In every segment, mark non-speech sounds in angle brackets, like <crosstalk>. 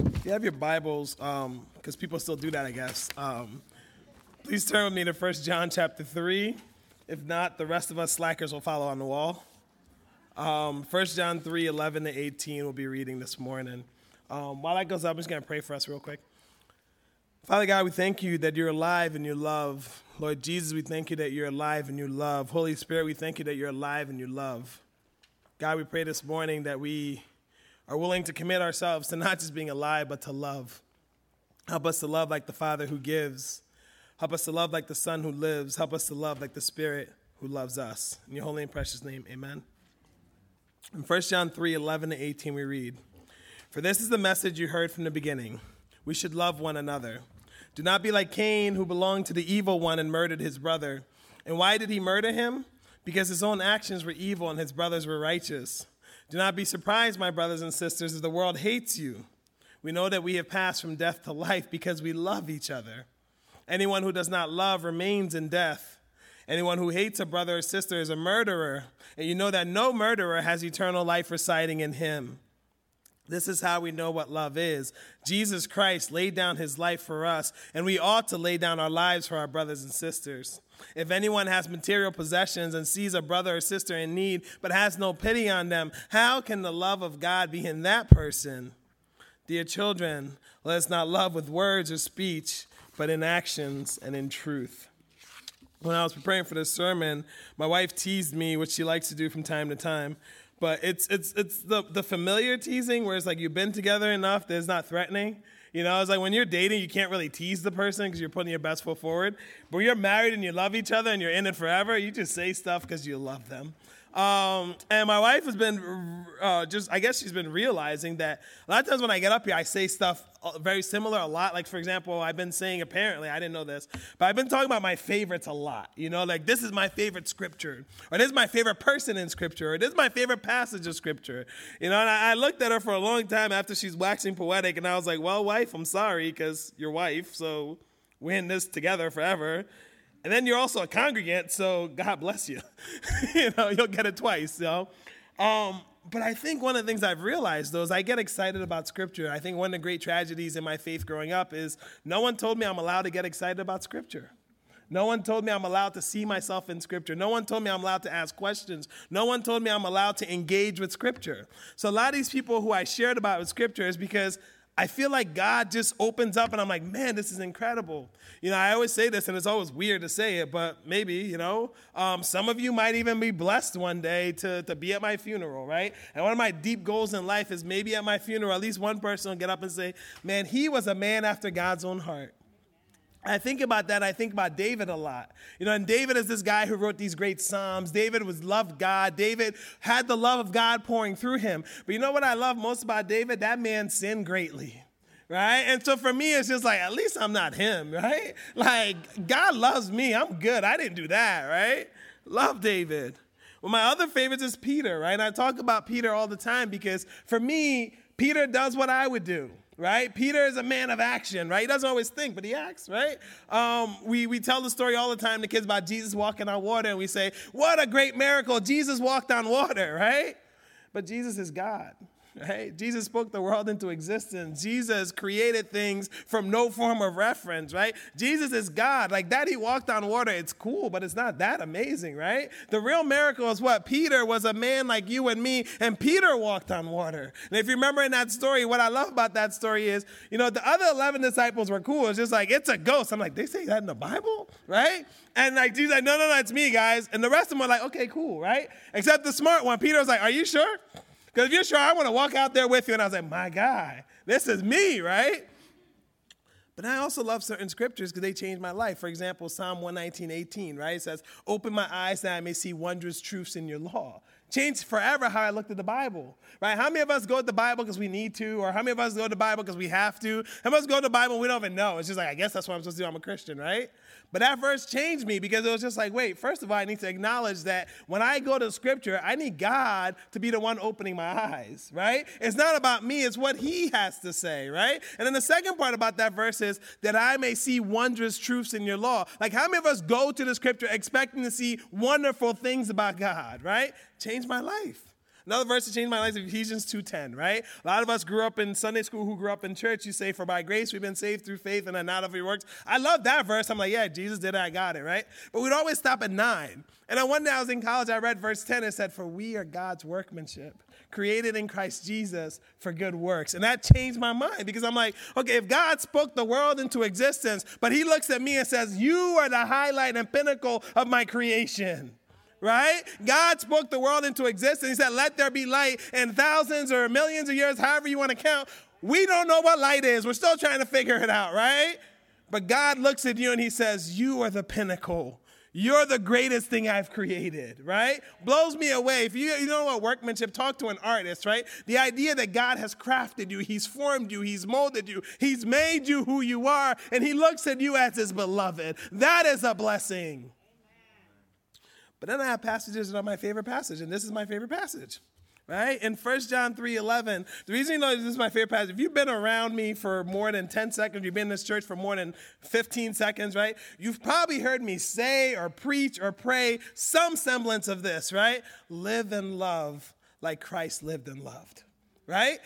If you have your Bibles, because people still do that, I guess. Um, please turn with me to 1 John chapter 3. If not, the rest of us slackers will follow on the wall. Um, 1 John 3 11 to 18, we'll be reading this morning. Um, while that goes up, I'm just going to pray for us real quick. Father God, we thank you that you're alive and you love. Lord Jesus, we thank you that you're alive and you love. Holy Spirit, we thank you that you're alive and you love. God, we pray this morning that we are willing to commit ourselves to not just being alive, but to love. Help us to love like the Father who gives. Help us to love like the Son who lives. Help us to love like the Spirit who loves us. In your holy and precious name, amen. In 1 John 3 11 to 18, we read, For this is the message you heard from the beginning. We should love one another. Do not be like Cain, who belonged to the evil one and murdered his brother. And why did he murder him? Because his own actions were evil and his brothers were righteous. Do not be surprised, my brothers and sisters, if the world hates you. We know that we have passed from death to life because we love each other. Anyone who does not love remains in death. Anyone who hates a brother or sister is a murderer, and you know that no murderer has eternal life residing in him. This is how we know what love is. Jesus Christ laid down his life for us, and we ought to lay down our lives for our brothers and sisters. If anyone has material possessions and sees a brother or sister in need, but has no pity on them, how can the love of God be in that person? Dear children, let us not love with words or speech, but in actions and in truth. When I was preparing for this sermon, my wife teased me, which she likes to do from time to time. But it's it's it's the the familiar teasing where it's like you've been together enough that it's not threatening. You know, it's like when you're dating, you can't really tease the person because you're putting your best foot forward. But when you're married and you love each other and you're in it forever, you just say stuff because you love them. Um, and my wife has been uh, just, I guess she's been realizing that a lot of times when I get up here, I say stuff uh, very similar a lot. Like, for example, I've been saying, apparently, I didn't know this, but I've been talking about my favorites a lot. You know, like this is my favorite scripture, or this is my favorite person in scripture, or this is my favorite passage of scripture. You know, and I, I looked at her for a long time after she's waxing poetic, and I was like, well, wife, I'm sorry because you're wife, so we're in this together forever. And then you're also a congregant, so God bless you. <laughs> you know, you'll get it twice, know. Um, but I think one of the things I've realized though is I get excited about scripture. I think one of the great tragedies in my faith growing up is no one told me I'm allowed to get excited about scripture. No one told me I'm allowed to see myself in Scripture. No one told me I'm allowed to ask questions. No one told me I'm allowed to engage with Scripture. So, a lot of these people who I shared about with Scripture is because I feel like God just opens up and I'm like, man, this is incredible. You know, I always say this and it's always weird to say it, but maybe, you know, um, some of you might even be blessed one day to, to be at my funeral, right? And one of my deep goals in life is maybe at my funeral, at least one person will get up and say, man, he was a man after God's own heart. I think about that. I think about David a lot. You know, and David is this guy who wrote these great Psalms. David was loved God. David had the love of God pouring through him. But you know what I love most about David? That man sinned greatly. Right? And so for me, it's just like, at least I'm not him, <laughs> right? Like, God loves me. I'm good. I didn't do that, right? Love David. Well, my other favorites is Peter, right? And I talk about Peter all the time because for me, Peter does what I would do right? Peter is a man of action, right? He doesn't always think, but he acts, right? Um, we, we tell the story all the time to kids about Jesus walking on water, and we say, What a great miracle! Jesus walked on water, <laughs> right? But Jesus is God, Right? Jesus spoke the world into existence. Jesus created things from no form of reference, right? Jesus is God. Like that, he walked on water. It's cool, but it's not that amazing, right? The real miracle is what? Peter was a man like you and me, and Peter walked on water. And if you remember in that story, what I love about that story is, you know, the other 11 disciples were cool. It's just like, it's a ghost. I'm like, they say that in the Bible, right? And like, Jesus like, no, no, no, it's me, guys. And the rest of them were like, okay, cool, right? Except the smart one. Peter was like, are you sure? Because if you're sure, I want to walk out there with you. And I was like, my God, this is me, right? But I also love certain scriptures because they changed my life. For example, Psalm 119, 18, right? It says, Open my eyes that I may see wondrous truths in your law. Changed forever how I looked at the Bible, right? How many of us go to the Bible because we need to, or how many of us go to the Bible because we have to? How many of us go to the Bible we don't even know? It's just like, I guess that's what I'm supposed to do. I'm a Christian, right? But that verse changed me because it was just like, wait, first of all, I need to acknowledge that when I go to scripture, I need God to be the one opening my eyes, right? It's not about me, it's what He has to say, right? And then the second part about that verse is that I may see wondrous truths in your law. Like, how many of us go to the scripture expecting to see wonderful things about God, right? Change my life. Another verse that changed my life is Ephesians 2.10, right? A lot of us grew up in Sunday school who grew up in church. You say, for by grace we've been saved through faith and not of your works. I love that verse. I'm like, yeah, Jesus did it, I got it, right? But we'd always stop at 9. And then one day I was in college, I read verse 10. It said, for we are God's workmanship, created in Christ Jesus for good works. And that changed my mind because I'm like, okay, if God spoke the world into existence, but he looks at me and says, you are the highlight and pinnacle of my creation right? God spoke the world into existence. He said, Let there be light. And thousands or millions of years, however you want to count, we don't know what light is. We're still trying to figure it out, right? But God looks at you and He says, You are the pinnacle. You're the greatest thing I've created, right? Blows me away. If you, you know what workmanship, talk to an artist, right? The idea that God has crafted you, He's formed you, He's molded you, He's made you who you are, and He looks at you as His beloved. That is a blessing. But then I have passages that are my favorite passage, and this is my favorite passage. Right? In 1 John 3 11, the reason you know this is my favorite passage, if you've been around me for more than 10 seconds, you've been in this church for more than 15 seconds, right? You've probably heard me say or preach or pray some semblance of this, right? Live and love like Christ lived and loved, right?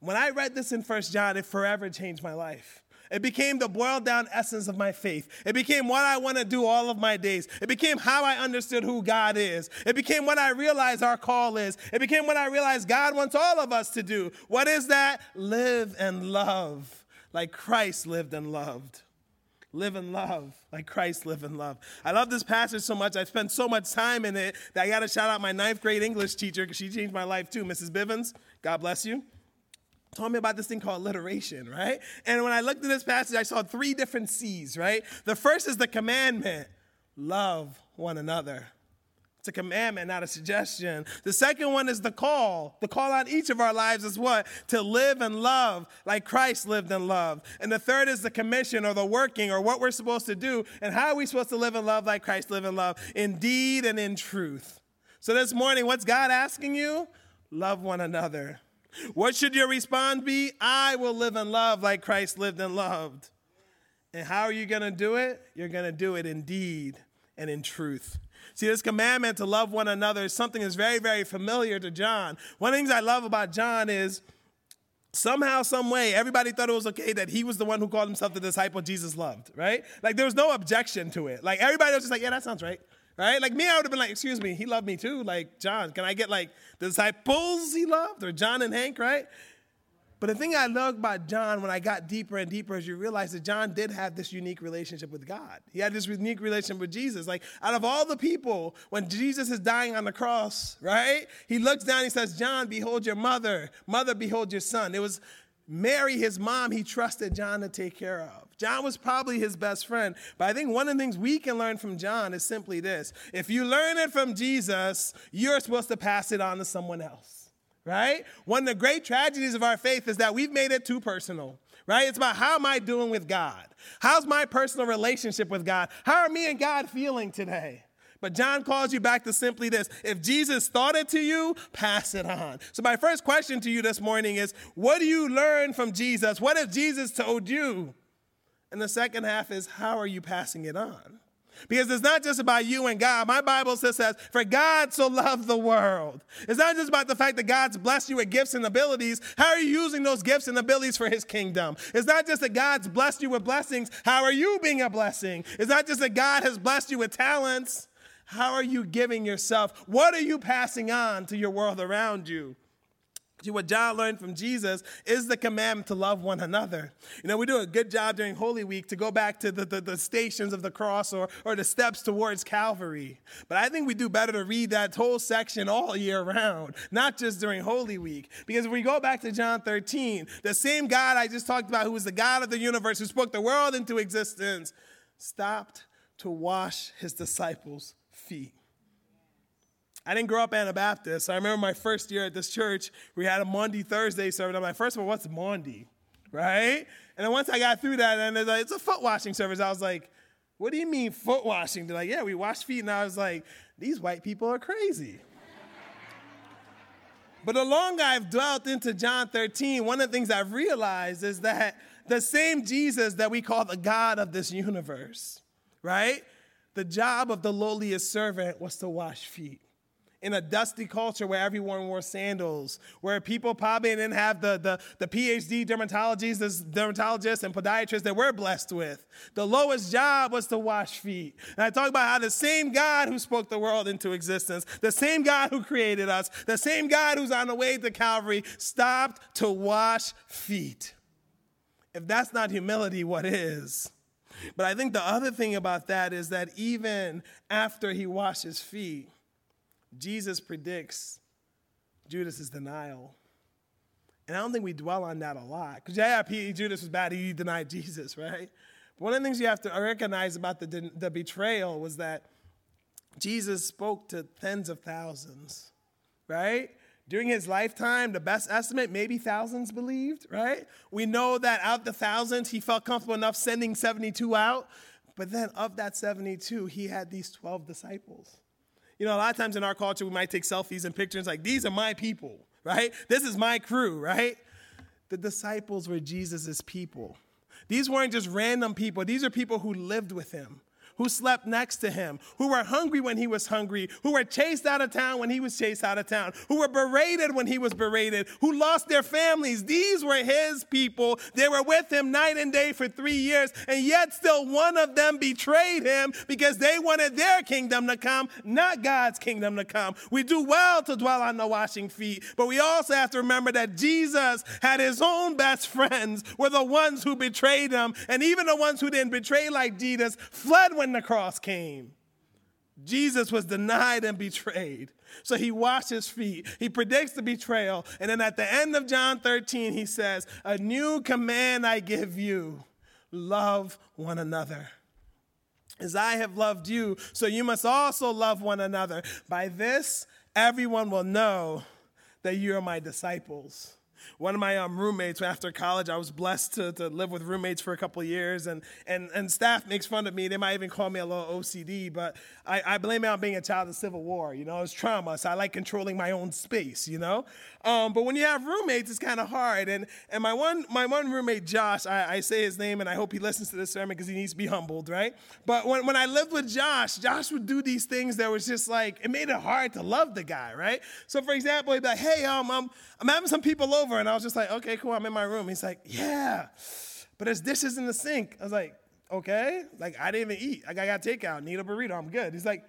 When I read this in 1 John, it forever changed my life. It became the boiled down essence of my faith. It became what I want to do all of my days. It became how I understood who God is. It became what I realized our call is. It became what I realized God wants all of us to do. What is that? Live and love like Christ lived and loved. Live and love like Christ lived and loved. I love this passage so much. I spent so much time in it that I got to shout out my ninth grade English teacher because she changed my life too, Mrs. Bivens. God bless you told me about this thing called alliteration, right? And when I looked at this passage, I saw three different C's, right? The first is the commandment love one another. It's a commandment, not a suggestion. The second one is the call. The call on each of our lives is what? To live and love like Christ lived and loved. And the third is the commission or the working or what we're supposed to do and how are we supposed to live and love like Christ lived and loved in deed and in truth. So this morning, what's God asking you? Love one another. What should your response be? I will live in love like Christ lived and loved. And how are you going to do it? You're going to do it in deed and in truth. See, this commandment to love one another is something that's very, very familiar to John. One of the things I love about John is somehow, some way, everybody thought it was okay that he was the one who called himself the disciple Jesus loved, right? Like there was no objection to it. Like everybody was just like, yeah, that sounds right right? Like me, I would have been like, excuse me, he loved me too. Like, John, can I get like the disciples he loved or John and Hank, right? But the thing I love about John when I got deeper and deeper is you realize that John did have this unique relationship with God. He had this unique relationship with Jesus. Like, out of all the people, when Jesus is dying on the cross, right? He looks down, he says, John, behold your mother. Mother, behold your son. It was Mary, his mom, he trusted John to take care of. John was probably his best friend. But I think one of the things we can learn from John is simply this if you learn it from Jesus, you're supposed to pass it on to someone else, right? One of the great tragedies of our faith is that we've made it too personal. Right? It's about how am I doing with God? How's my personal relationship with God? How are me and God feeling today? But John calls you back to simply this if Jesus thought it to you, pass it on. So, my first question to you this morning is what do you learn from Jesus? What if Jesus told you? And the second half is how are you passing it on? Because it's not just about you and God. My Bible says, For God so loved the world. It's not just about the fact that God's blessed you with gifts and abilities. How are you using those gifts and abilities for His kingdom? It's not just that God's blessed you with blessings. How are you being a blessing? It's not just that God has blessed you with talents. How are you giving yourself? What are you passing on to your world around you? See, what John learned from Jesus is the commandment to love one another. You know, we do a good job during Holy Week to go back to the, the, the, stations of the cross or, or the steps towards Calvary. But I think we do better to read that whole section all year round, not just during Holy Week. Because if we go back to John 13, the same God I just talked about, who was the God of the universe, who spoke the world into existence, stopped to wash his disciples' feet. I didn't grow up Anabaptist. I remember my first year at this church, we had a Maundy Thursday service. I'm like, first of all, what's Maundy? Right? And then once I got through that, and it's, like, it's a foot washing service, I was like, what do you mean foot washing? They're like, yeah, we wash feet. And I was like, these white people are crazy. but the longer I've dwelt into John 13, one of the things I've realized is that the same Jesus that we call the God of this universe, right? the job of the lowliest servant was to wash feet. In a dusty culture where everyone wore sandals, where people probably didn't have the, the, the PhD dermatologists, dermatologists and podiatrists that we're blessed with. The lowest job was to wash feet. And I talk about how the same God who spoke the world into existence, the same God who created us, the same God who's on the way to Calvary, stopped to wash feet. If that's not humility, what is? But I think the other thing about that is that even after he washes feet, Jesus predicts Judas's denial. And I don't think we dwell on that a lot. Because, yeah, Judas was bad. He denied <laughs> Jesus, right? But one of the things you have to recognize about the, the betrayal was that Jesus spoke to tens of thousands, right? During his lifetime, the best estimate, maybe thousands believed, right? We know that out of the thousands, he felt comfortable enough sending 72 out. But then of that 72, he had these 12 disciples. You know, a lot of times in our culture, we might take selfies and pictures like, these are my people, right? This is my crew, right? The disciples were Jesus' people. These weren't just random people, these are people who lived with him who slept next to him, who were hungry when he was hungry, who were chased out of town when he was chased out of town, who were berated when he was berated, who lost their families. These were his people. They were with him night and day for three years, and yet still one of them betrayed him because they wanted their kingdom to come, not God's kingdom to come. We do well to dwell on the washing feet, but we also have to remember that Jesus had his own best friends were the ones who betrayed him, and even the ones who didn't betray like Jesus fled when when the cross came. Jesus was denied and betrayed. So he washed his feet. He predicts the betrayal. And then at the end of John 13, he says, A new command I give you love one another. As I have loved you, so you must also love one another. By this, everyone will know that you are my disciples one of my um, roommates after college, I was blessed to, to live with roommates for a couple years, and, and, and staff makes fun of me. They might even call me a little OCD, but I, I blame it on being a child of the Civil War. You know, it's trauma, so I like controlling my own space, you know? Um, but when you have roommates, it's kind of hard. And, and my, one, my one roommate, Josh, I, I say his name, and I hope he listens to this sermon because he needs to be humbled, right? But when, when I lived with Josh, Josh would do these things that was just like, it made it hard to love the guy, right? So, for example, he'd be like, hey, um, I'm, I'm having some people over, and I was just like, okay, cool, I'm in my room. He's like, yeah, but there's dishes in the sink. I was like, okay. Like, I didn't even eat. Like, I got takeout, need a burrito, I'm good. He's like,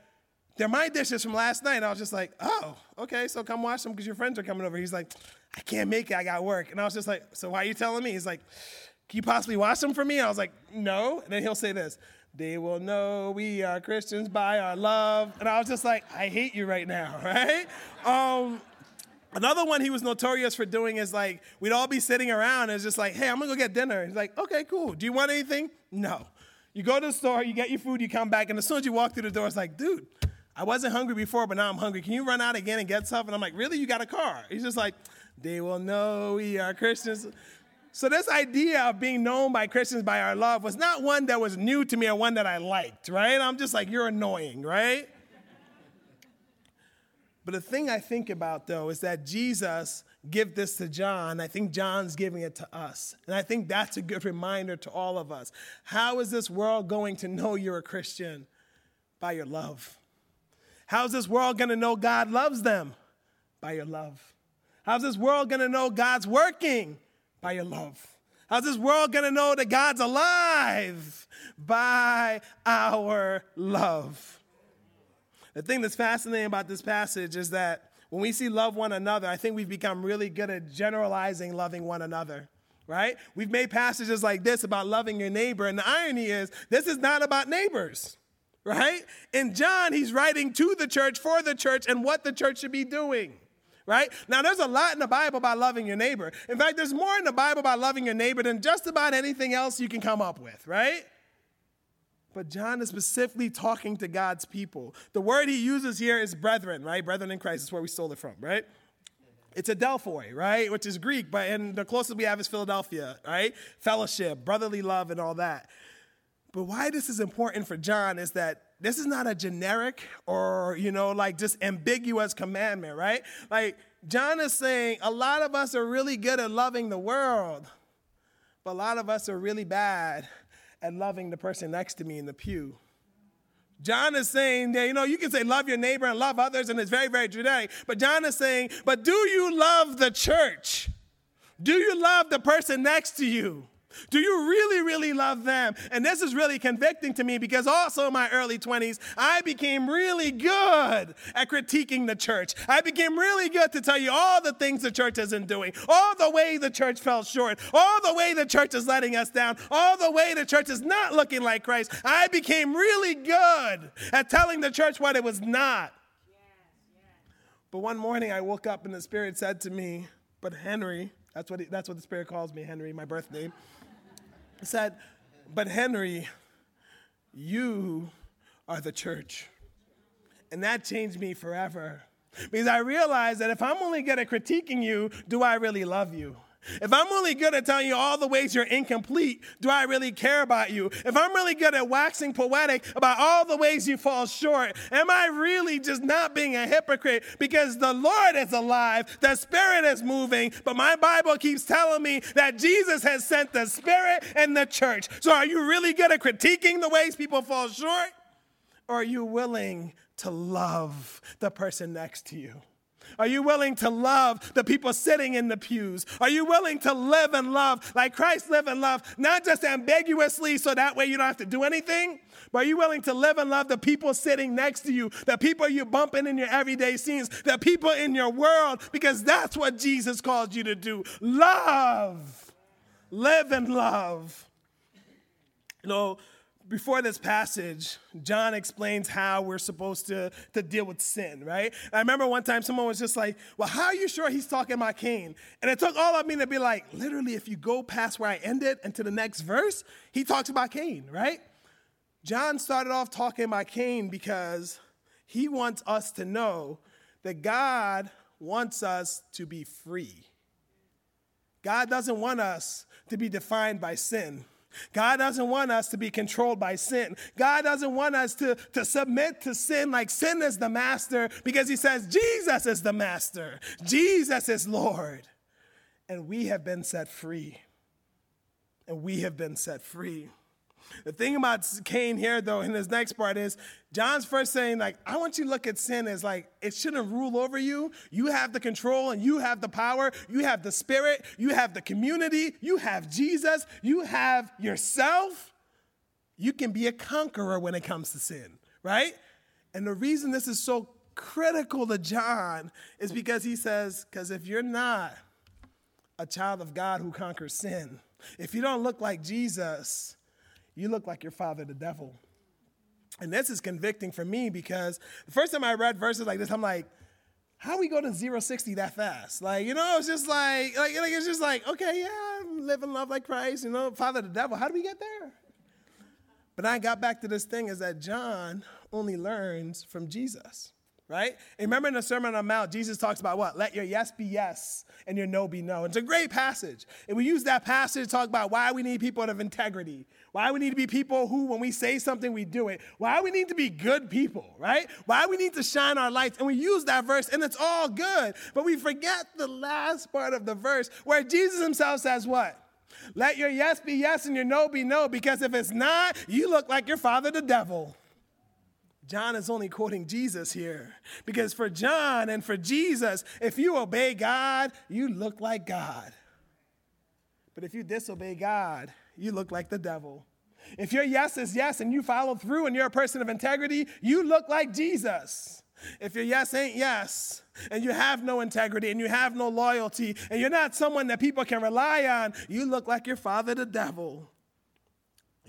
they're my dishes from last night. I was just like, oh, okay, so come watch them because your friends are coming over. He's like, I can't make it, I got work. And I was just like, so why are you telling me? He's like, can you possibly watch them for me? I was like, no. And then he'll say this, they will know we are Christians by our love. And I was just like, I hate you right now, <laughs> right? Um, Another one he was notorious for doing is like, we'd all be sitting around and it's just like, hey, I'm gonna go get dinner. He's like, okay, cool. Do you want anything? No. You go to the store, you get your food, you come back, and as soon as you walk through the door, it's like, dude, I wasn't hungry before, but now I'm hungry. Can you run out again and get stuff? And I'm like, really? You got a car? He's just like, they will know we are Christians. So this idea of being known by Christians by our love was not one that was new to me or one that I liked, right? I'm just like, you're annoying, right? But the thing I think about though is that Jesus gave this to John. I think John's giving it to us. And I think that's a good reminder to all of us. How is this world going to know you're a Christian? By your love. How's this world going to know God loves them? By your love. How's this world going to know God's working? By your love. How's this world going to know that God's alive? By our love. The thing that's fascinating about this passage is that when we see love one another, I think we've become really good at generalizing loving one another, right? We've made passages like this about loving your neighbor, and the irony is, this is not about neighbors, right? In John, he's writing to the church, for the church, and what the church should be doing. Right? Now, there's a lot in the Bible about loving your neighbor. In fact, there's more in the Bible about loving your neighbor than just about anything else you can come up with, right? But John is specifically talking to God's people. The word he uses here is brethren, right? Brethren in Christ is where we stole it from, right? It's Adelphoi, right? Which is Greek, but and the closest we have is Philadelphia, right? Fellowship, brotherly love, and all that. But why this is important for John is that this is not a generic or, you know, like just ambiguous commandment, right? Like John is saying a lot of us are really good at loving the world, but a lot of us are really bad and loving the person next to me in the pew. John is saying that, you know, you can say love your neighbor and love others, and it's very, very generic. But John is saying, but do you love the church? Do you love the person next to you? Do you really, really love them? And this is really convicting to me because also in my early 20s, I became really good at critiquing the church. I became really good to tell you all the things the church isn't doing, all the way the church fell short, all the way the church is letting us down, all the way the church is not looking like Christ. I became really good at telling the church what it was not. But one morning I woke up and the Spirit said to me, But Henry, that's what, he, that's what the Spirit calls me, Henry, my birth name said, But Henry, you are the church. And that changed me forever. Because I realized that if I'm only good at critiquing you, do I really love you? If I'm really good at telling you all the ways you're incomplete, do I really care about you? If I'm really good at waxing poetic about all the ways you fall short, am I really just not being a hypocrite? Because the Lord is alive, the Spirit is moving, but my Bible keeps telling me that Jesus has sent the Spirit and the church. So are you really good at critiquing the ways people fall short? Or are you willing to love the person next to you? Are you willing to love the people sitting in the pews? Are you willing to live and love like Christ lived and loved, not just ambiguously so that way you don't have to do anything, but are you willing to live and love the people sitting next to you, the people you bumping in your everyday scenes, the people in your world? Because that's what Jesus called you to do. Love. Live and love. You know, before this passage, John explains how we're supposed to, to deal with sin, right? And I remember one time someone was just like, Well, how are you sure he's talking about Cain? And it took all of me to be like, literally, if you go past where I ended and to the next verse, he talks about Cain, right? John started off talking about Cain because he wants us to know that God wants us to be free. God doesn't want us to be defined by sin. God doesn't want us to be controlled by sin. God doesn't want us to, to submit to sin like sin is the master because he says Jesus is the master, Jesus is Lord. And we have been set free. And we have been set free. The thing about Cain here, though, in this next part is John's first saying, like, I want you to look at sin as like it shouldn't rule over you. You have the control and you have the power. You have the spirit. You have the community. You have Jesus. You have yourself. You can be a conqueror when it comes to sin, right? And the reason this is so critical to John is because he says, because if you're not a child of God who conquers sin, if you don't look like Jesus, you look like your father, the devil. And this is convicting for me because the first time I read verses like this, I'm like, how we go to zero sixty that fast? Like, you know, it's just like, like, like it's just like, okay, yeah, I'm living love like Christ, you know, father the devil. How do we get there? But I got back to this thing is that John only learns from Jesus right? And remember in the Sermon on the Mount, Jesus talks about what? Let your yes be yes and your no be no. It's a great passage. And we use that passage to talk about why we need people of integrity, why we need to be people who, when we say something, we do it, why we need to be good people, right? Why we need to shine our lights. And we use that verse, and it's all good. But we forget the last part of the verse where Jesus himself says what? Let your yes be yes and your no be no, because if it's not, you look like your father, the devil. John is only quoting Jesus here. Because for John and for Jesus, if you obey God, you look like God. But if you disobey God, you look like the devil. If your yes is yes and you follow through and you're a person of integrity, you look like Jesus. If your yes ain't yes, and you have no integrity and you have no loyalty, and you're not someone that people can rely on, you look like your father, the devil.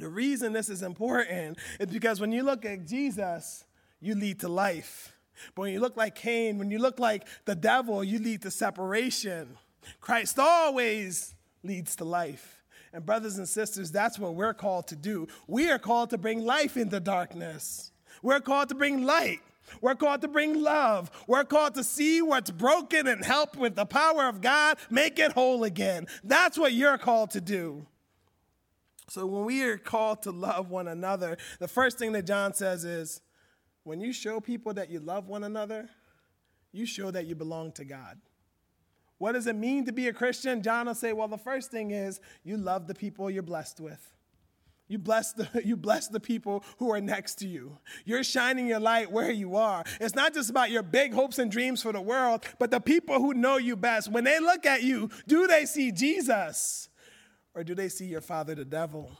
The reason this is important is because when you look at Jesus, you lead to life. But when you look like Cain, when you look like the devil, you lead to separation. Christ always leads to life. And, brothers and sisters, that's what we're called to do. We are called to bring life into darkness, we're called to bring light. We're called to bring love. We're called to see what's broken and help with the power of God make it whole again. That's what you're called to do. So when we are called to love one another, the first thing that John says is when you show people that you love one another, you show that you belong to God. What does it mean to be a Christian? John will say, well, the first thing is you love the people you're blessed with. You bless, the, <laughs> you bless the people who are next to you. You're shining your light where you are. It's not just about your big hopes and dreams for the world, but the people who know you best. When they look at you, do they see Jesus or do they see your father, the devil?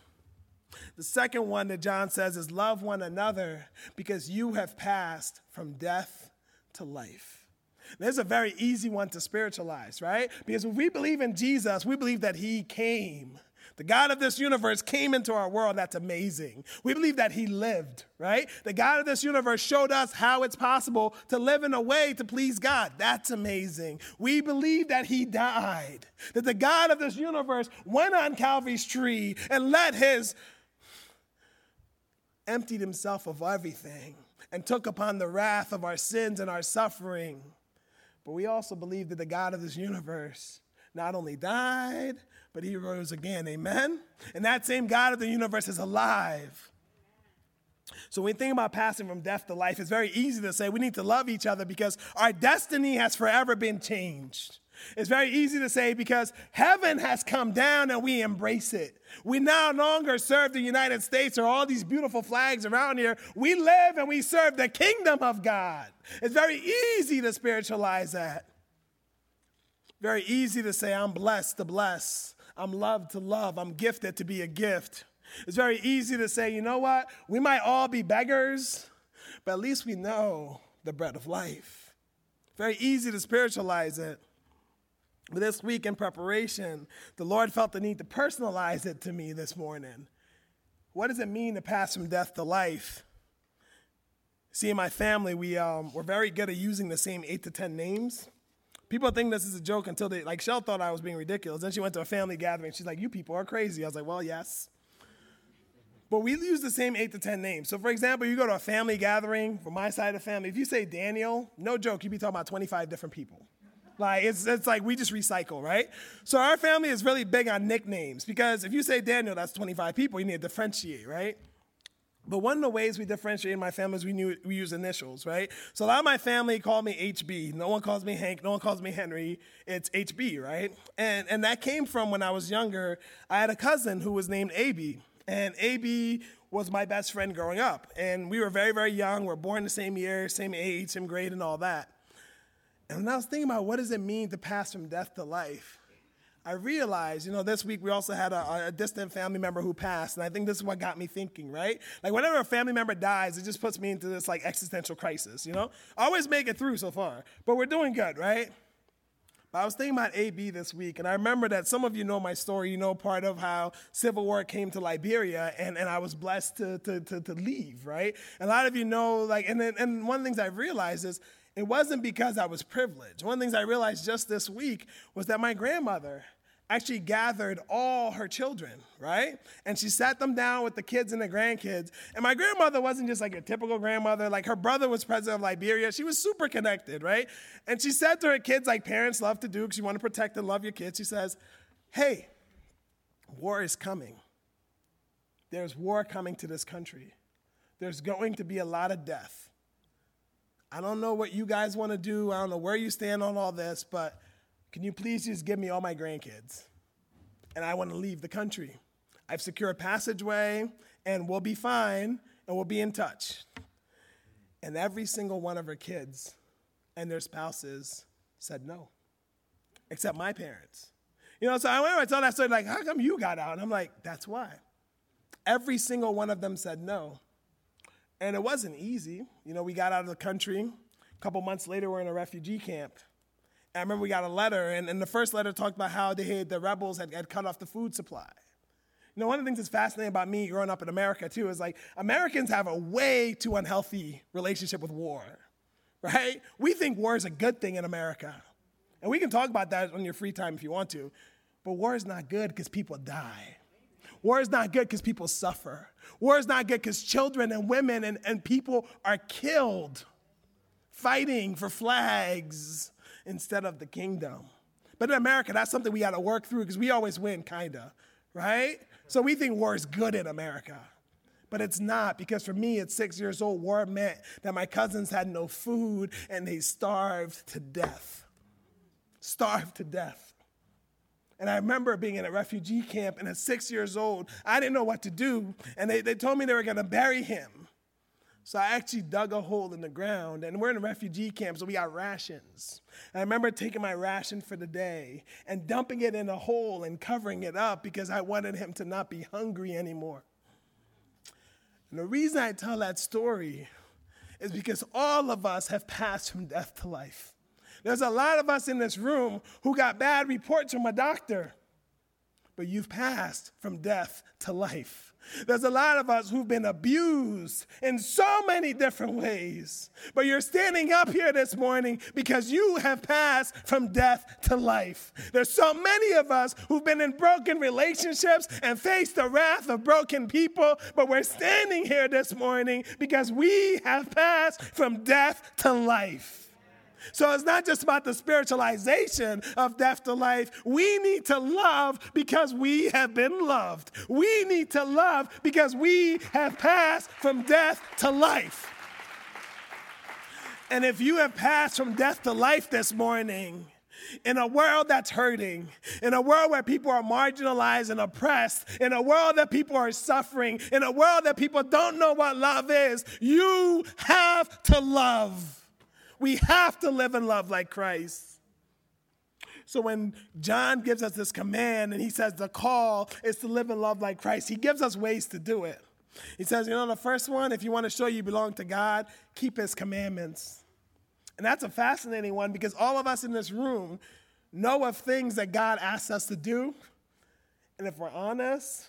The second one that John says is love one another because you have passed from death to life. There's a very easy one to spiritualize, right? Because if we believe in Jesus, we believe that he came the God of this universe came into our world. That's amazing. We believe that he lived, right? The God of this universe showed us how it's possible to live in a way to please God. That's amazing. We believe that he died, that the God of this universe went on Calvary's tree and let his emptied himself of everything and took upon the wrath of our sins and our suffering. But we also believe that the God of this universe not only died, but he rose again. Amen? And that same God of the universe is alive. So when we think about passing from death to life, it's very easy to say we need to love each other because our destiny has forever been changed. It's very easy to say because heaven has come down and we embrace it. We no longer serve the United States or all these beautiful flags around here. We live and we serve the kingdom of God. It's very easy to spiritualize that. Very easy to say, I'm blessed to bless. I'm loved to love. I'm gifted to be a gift. It's very easy to say, you know what? We might all be beggars, but at least we know the bread of life. Very easy to spiritualize it. But this week in preparation, the Lord felt the need to personalize it to me this morning. What does it mean to pass from death to life? See, in my family, we, um, we're very good at using the same eight to 10 names. People think this is a joke until they, like, Shell thought I was being ridiculous. Then she went to a family gathering. She's like, You people are crazy. I was like, Well, yes. But we use the same eight to 10 names. So, for example, you go to a family gathering from my side of the family. If you say Daniel, no joke, you'd be talking about 25 different people. Like, it's, it's like we just recycle, right? So, our family is really big on nicknames because if you say Daniel, that's 25 people. You need to differentiate, right? But one of the ways we differentiate in my family is we, knew, we use initials, right? So a lot of my family call me HB. No one calls me Hank. No one calls me Henry. It's HB, right? And, and that came from when I was younger. I had a cousin who was named AB. And AB was my best friend growing up. And we were very, very young. We we're born the same year, same age, same grade, and all that. And when I was thinking about what does it mean to pass from death to life, I realized, you know, this week we also had a, a, distant family member who passed, and I think this is what got me thinking, right? Like, whenever a family member dies, it just puts me into this like existential crisis, you know? I always make it through so far, but we're doing good, right? But I was thinking about AB this week, and I remember that some of you know my story. You know part of how Civil War came to Liberia, and, and I was blessed to, to, to, to leave, right? And a lot of you know, like, and, and one of the things I've realized is it wasn't because I was privileged. One of the things I realized just this week was that my grandmother actually gathered all her children, right? And she sat them down with the kids and the grandkids. And my grandmother wasn't just like a typical grandmother, like her brother was president of Liberia. She was super connected, right? And she said to her kids, like parents love to do, because you want to protect and love your kids, she says, Hey, war is coming. There's war coming to this country. There's going to be a lot of death. I don't know what you guys want to do. I don't know where you stand on all this, but can you please just give me all my grandkids? And I want to leave the country. I've secured a passageway, and we'll be fine, and we'll be in touch. And every single one of her kids and their spouses said no, except my parents. You know, so I went I told that story, like, how come you got out? And I'm like, that's why. Every single one of them said no. And it wasn't easy. You know, we got out of the country. A couple months later, we're in a refugee camp. I remember we got a letter, and, and the first letter talked about how they had, the rebels had, had cut off the food supply. You know, one of the things that's fascinating about me growing up in America, too, is like Americans have a way too unhealthy relationship with war, right? We think war is a good thing in America. And we can talk about that on your free time if you want to. But war is not good because people die. War is not good because people suffer. War is not good because children and women and, and people are killed fighting for flags instead of the kingdom. But in America, that's something we got to work through because we always win, kind of, right? So we think war is good in America. But it's not because for me at six years old, war meant that my cousins had no food and they starved to death. Starved to death. And I remember being in a refugee camp and at six years old, I didn't know what to do. And they, they told me they were going to bury him. So I actually dug a hole in the ground, and we're in a refugee camp, so we got rations. And I remember taking my ration for the day and dumping it in a hole and covering it up because I wanted him to not be hungry anymore. And the reason I tell that story is because all of us have passed from death to life. There's a lot of us in this room who got bad reports from a doctor, but you've passed from death to life. There's a lot of us who've been abused in so many different ways. But you're standing up here this morning because you have passed from death to life. There's so many of us who've been in broken relationships and faced the wrath of broken people, but we're standing here this morning because we have passed from death to life. So it's not just about the spiritualization of death to life. We need to love because we have been loved. We need to love because we have passed from death to life. And if you have passed from death to life this morning, in a world that's hurting, in a world where people are marginalized and oppressed, in a world that people are suffering, in a world that people don't know what love is, you have to love. We have to live and love like Christ. So when John gives us this command and he says the call is to live and love like Christ, he gives us ways to do it. He says, you know, the first one, if you want to show you belong to God, keep his commandments. And that's a fascinating one because all of us in this room know of things that God asks us to do. And if we're honest,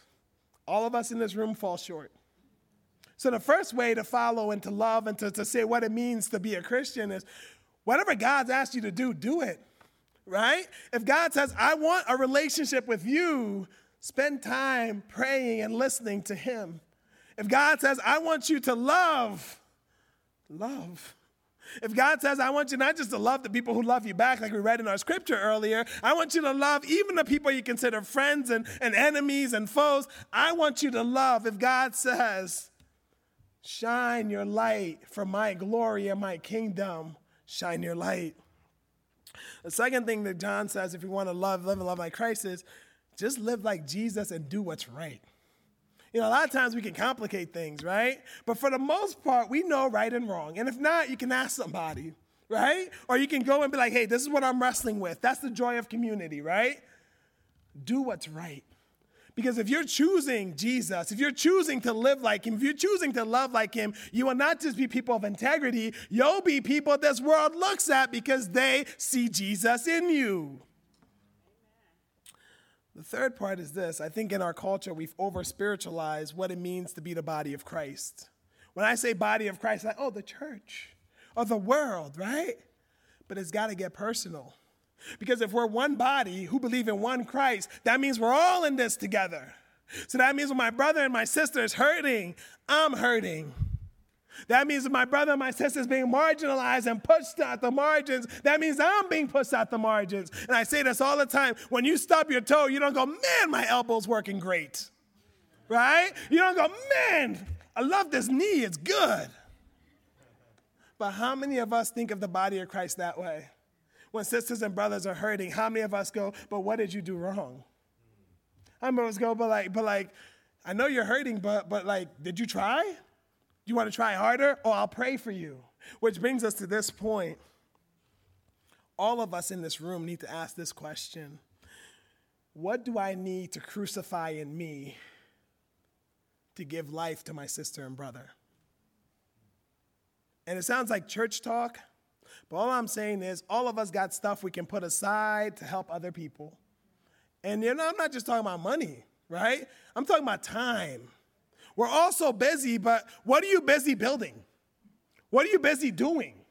all of us in this room fall short. So, the first way to follow and to love and to, to say what it means to be a Christian is whatever God's asked you to do, do it, right? If God says, I want a relationship with you, spend time praying and listening to Him. If God says, I want you to love, love. If God says, I want you not just to love the people who love you back, like we read in our scripture earlier, I want you to love even the people you consider friends and, and enemies and foes. I want you to love. If God says, Shine your light for my glory and my kingdom. Shine your light. The second thing that John says, if you want to love, live and love like Christ, is just live like Jesus and do what's right. You know, a lot of times we can complicate things, right? But for the most part, we know right and wrong. And if not, you can ask somebody, right? Or you can go and be like, hey, this is what I'm wrestling with. That's the joy of community, right? Do what's right. Because if you're choosing Jesus, if you're choosing to live like him, if you're choosing to love like him, you will not just be people of integrity, you'll be people this world looks at because they see Jesus in you. The third part is this I think in our culture, we've over spiritualized what it means to be the body of Christ. When I say body of Christ, like, oh, the church or the world, right? But it's got to get personal. Because if we're one body who believe in one Christ, that means we're all in this together. So that means when my brother and my sister is hurting, I'm hurting. That means if my brother and my sister is being marginalized and pushed out the margins, that means I'm being pushed out the margins. And I say this all the time. When you stub your toe, you don't go, man, my elbow's working great. Right? You don't go, man, I love this knee, it's good. But how many of us think of the body of Christ that way? When sisters and brothers are hurting, how many of us go, but what did you do wrong? How many of us go, but like, but like, I know you're hurting, but but like, did you try? Do you want to try harder? Oh, I'll pray for you. Which brings us to this point. All of us in this room need to ask this question What do I need to crucify in me to give life to my sister and brother? And it sounds like church talk, but all I'm saying is, all of us got stuff we can put aside to help other people. And you know, I'm not just talking about money, right? I'm talking about time. We're all so busy, but what are you busy building? What are you busy doing?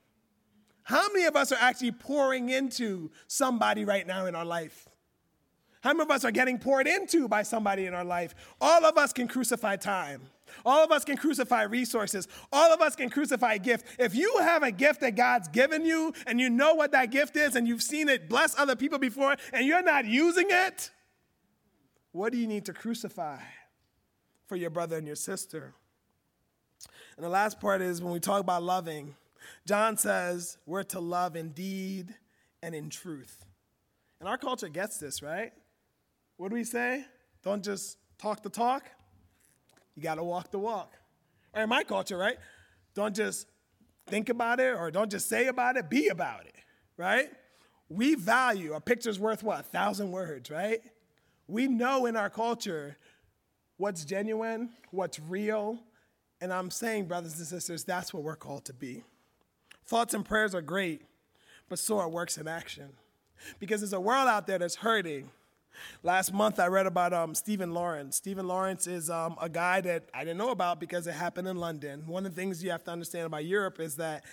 How many of us are actually pouring into somebody right now in our life? How many of us are getting poured into by somebody in our life? All of us can crucify time. All of us can crucify resources. All of us can crucify gift. If you have a gift that God's given you and you know what that gift is and you've seen it bless other people before and you're not using it, what do you need to crucify for your brother and your sister? And the last part is when we talk about loving, John says we're to love in deed and in truth. And our culture gets this, right? what do we say? Don't just talk the talk, you got to walk the walk. Or in my culture, right? Don't just think about it or don't just say about it, be about it, right? We value a picture's worth what? A thousand words, right? We know in our culture what's genuine, what's real. And I'm saying, brothers and sisters, that's what we're called to be. Thoughts and prayers are great, but so are works in action. Because there's a world out there that's hurting. Last month, I read about um, Stephen Lawrence. Stephen Lawrence is um, a guy that I didn't know about because it happened in London. One of the things you have to understand about Europe is that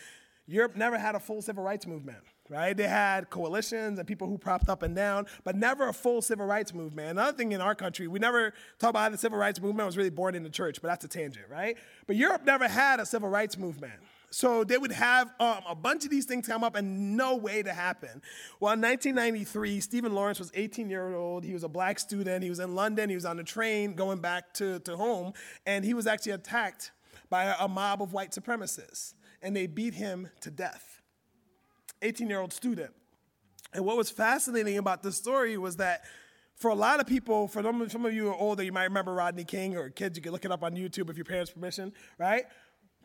Europe never had a full civil rights movement right? They had coalitions and people who propped up and down, but never a full civil rights movement. Another thing in our country, we never talk about how the civil rights movement was really born in the church, but that's a tangent, right? But Europe never had a civil rights movement. So they would have um, a bunch of these things come up and no way to happen. Well, in 1993, Stephen Lawrence was 18 years old. He was a black student. He was in London. He was on a train going back to, to home, and he was actually attacked by a, mob of white supremacists, and they beat him to death. 18 year old student. And what was fascinating about this story was that for a lot of people, for some, of you who are older, you might remember Rodney King, or kids, you can look it up on YouTube with your parents' permission, right?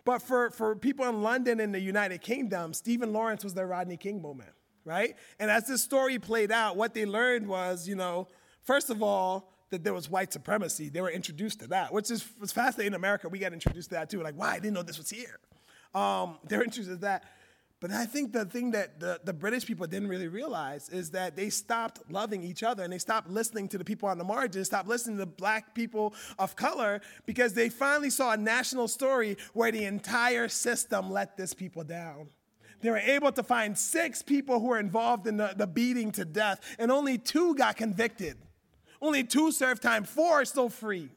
But for, for people in London and the United Kingdom, Stephen Lawrence was their Rodney King moment, right? And as this story played out, what they learned was, you know, first of all, that there was white supremacy. They were introduced to that, which is was fascinating in America. We got introduced to that too. Like, why? I didn't know this was here. Um, they were introduced to that. But I think the thing that the, the British people didn't really realize is that they stopped loving each other and they stopped listening to the people on the margins, stopped listening to black people of color because they finally saw a national story where the entire system let this people down. They were able to find six people who were involved in the, the beating to death, and only two got convicted. Only two served time, four are still free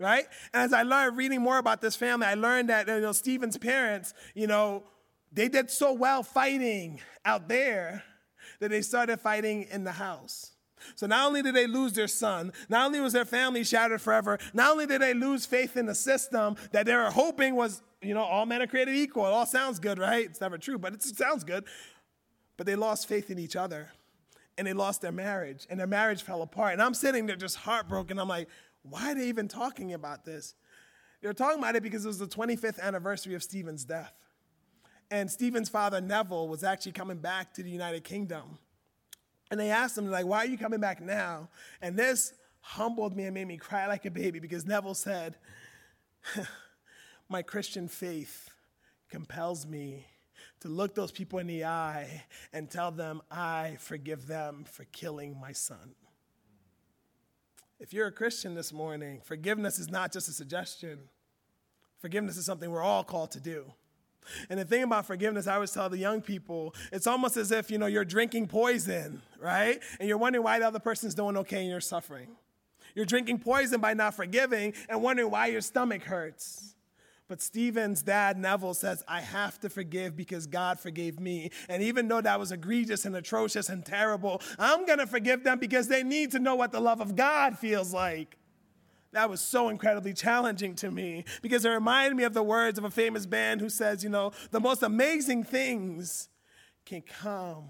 right? And as I learned reading more about this family, I learned that you know Stephen's parents, you know, they did so well fighting out there that they started fighting in the house. So not only did they lose their son, not only was their family shattered forever, not only did they lose faith in the system that they were hoping was, you know, all men are created equal. It all sounds good, right? It's never true, but it sounds good. But they lost faith in each other and they lost their marriage and their marriage fell apart. And I'm sitting there just heartbroken. I'm like, why are they even talking about this? They're talking about it because it was the 25th anniversary of Stephen's death. And Stephen's father, Neville, was actually coming back to the United Kingdom. And they asked him, like, why are you coming back now? And this humbled me and made me cry like a baby because Neville said, <laughs> My Christian faith compels me to look those people in the eye and tell them, I forgive them for killing my son. If you're a Christian this morning, forgiveness is not just a suggestion, forgiveness is something we're all called to do. And the thing about forgiveness, I always tell the young people, it's almost as if, you know, you're drinking poison, right? And you're wondering why the other person's doing okay and you're suffering. You're drinking poison by not forgiving and wondering why your stomach hurts. But Stephen's dad, Neville, says, I have to forgive because God forgave me. And even though that was egregious and atrocious and terrible, I'm going to forgive them because they need to know what the love of God feels like that was so incredibly challenging to me because it reminded me of the words of a famous band who says, you know, the most amazing things can come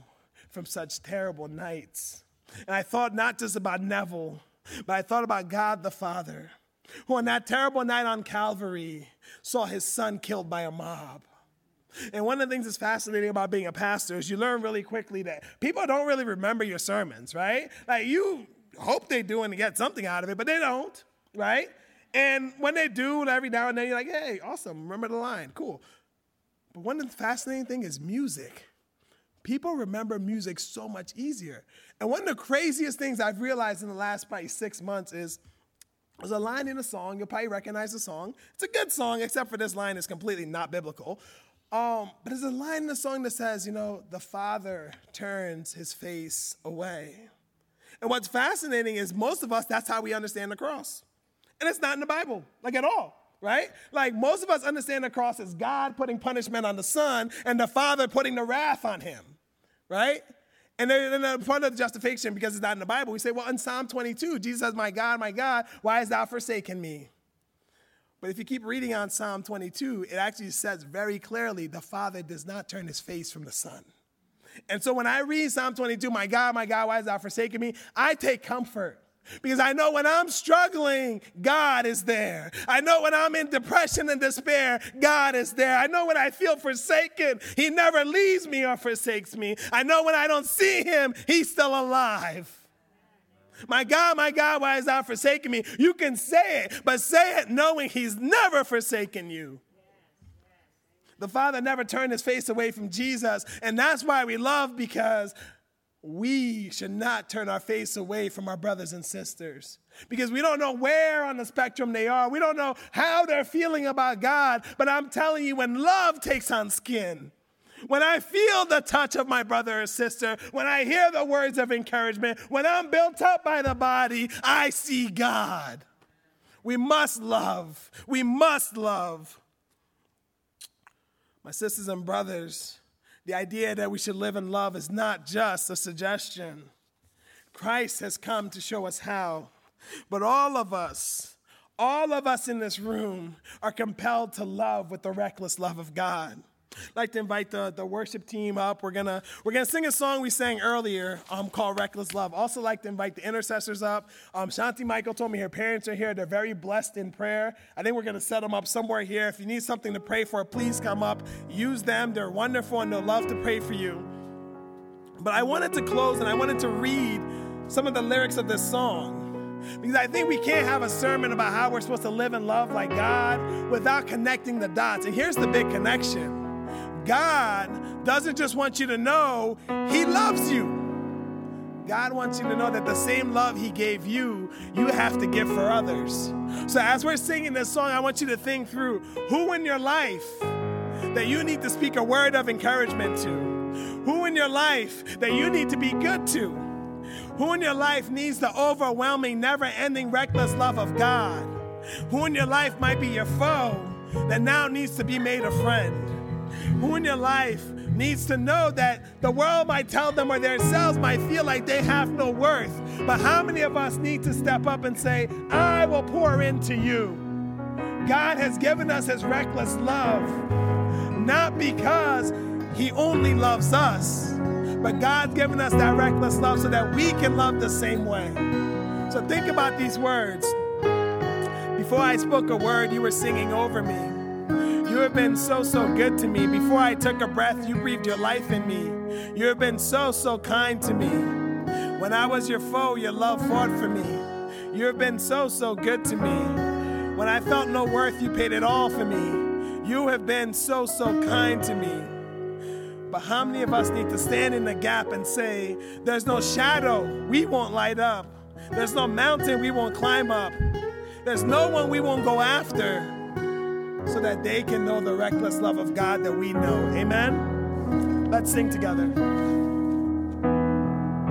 from such terrible nights. And I thought not just about Neville, but I thought about God the Father, who on that terrible night on Calvary saw his son killed by a mob. And one of the things that's fascinating about being a pastor is you learn really quickly that people don't really remember your sermons, right? Like you hope they do and get something out of it, but they don't right? And when they do, every now and then you're like, hey, awesome, remember the line, cool. But one of the fascinating thing is music. People remember music so much easier. And one of the craziest things I've realized in the last probably six months is there's a line in a song, you'll probably recognize the song. It's a good song, except for this line is completely not biblical. Um, but there's a line in the song that says, you know, the father turns his face away. And what's fascinating is most of us, that's how we understand the cross. And it's not in the Bible, like at all, right? Like most of us understand the cross as God putting punishment on the Son and the Father putting the wrath on him, right? And then the part of the justification, because it's not in the Bible, we say, well, in Psalm 22, Jesus says, My God, my God, why hast thou forsaken me? But if you keep reading on Psalm 22, it actually says very clearly the Father does not turn his face from the Son. And so when I read Psalm 22, my God, my God, why hast thou forsaken me? I take comfort Because I know when I'm struggling, God is there. I know when I'm in depression and despair, God is there. I know when I feel forsaken, He never leaves me or forsakes me. I know when I don't see Him, He's still alive. My God, my God, why is thou forsaken me? You can say it, but say it knowing He's never forsaken you. The Father never turned his face away from Jesus, and that's why we love because we should not turn our face away from our brothers and sisters because we don't know where on the spectrum they are. We don't know how they're feeling about God. But I'm telling you, when love takes on skin, when I feel the touch of my brother or sister, when I hear the words of encouragement, when I'm built up by the body, I see God. We must love. We must love. My sisters and brothers, the idea that we should live in love is not just a suggestion. Christ has come to show us how. But all of us, all of us in this room are compelled to love with the reckless love of God. Like to invite the, the worship team up. We're gonna we're gonna sing a song we sang earlier um, called "Reckless Love." Also, like to invite the intercessors up. Um, Shanti Michael told me her parents are here. They're very blessed in prayer. I think we're gonna set them up somewhere here. If you need something to pray for, please come up. Use them. They're wonderful and they'll love to pray for you. But I wanted to close and I wanted to read some of the lyrics of this song. Because I think we can't have a sermon about how we're supposed to live and love like God without connecting the dots. And here's the big connection God doesn't just want you to know He loves you. God wants you to know that the same love He gave you, you have to give for others. So, as we're singing this song, I want you to think through who in your life that you need to speak a word of encouragement to, who in your life that you need to be good to, who in your life needs the overwhelming, never ending, reckless love of God, who in your life might be your foe that now needs to be made a friend who in your life needs to know that the world might tell them or themselves might feel like they have no worth. But how many of us need to step up and say, I will pour into you? God has given us his reckless love, not because he only loves us, but God's given us that reckless love so that we can love the same way. So think about these words. Before I spoke a word, you were singing over me. You have been so, so good to me. Before I took a breath, you breathed your life in me. You have been so, so kind to me. When I was your foe, your love fought for me. You have been so, so good to me. When I felt no worth, you paid it all for me. You have been so, so kind to me. But how many of us need to stand in the gap and say, There's no shadow we won't light up, there's no mountain we won't climb up, there's no one we won't go after so that they can know the reckless love of God that we know. Amen? Let's sing together.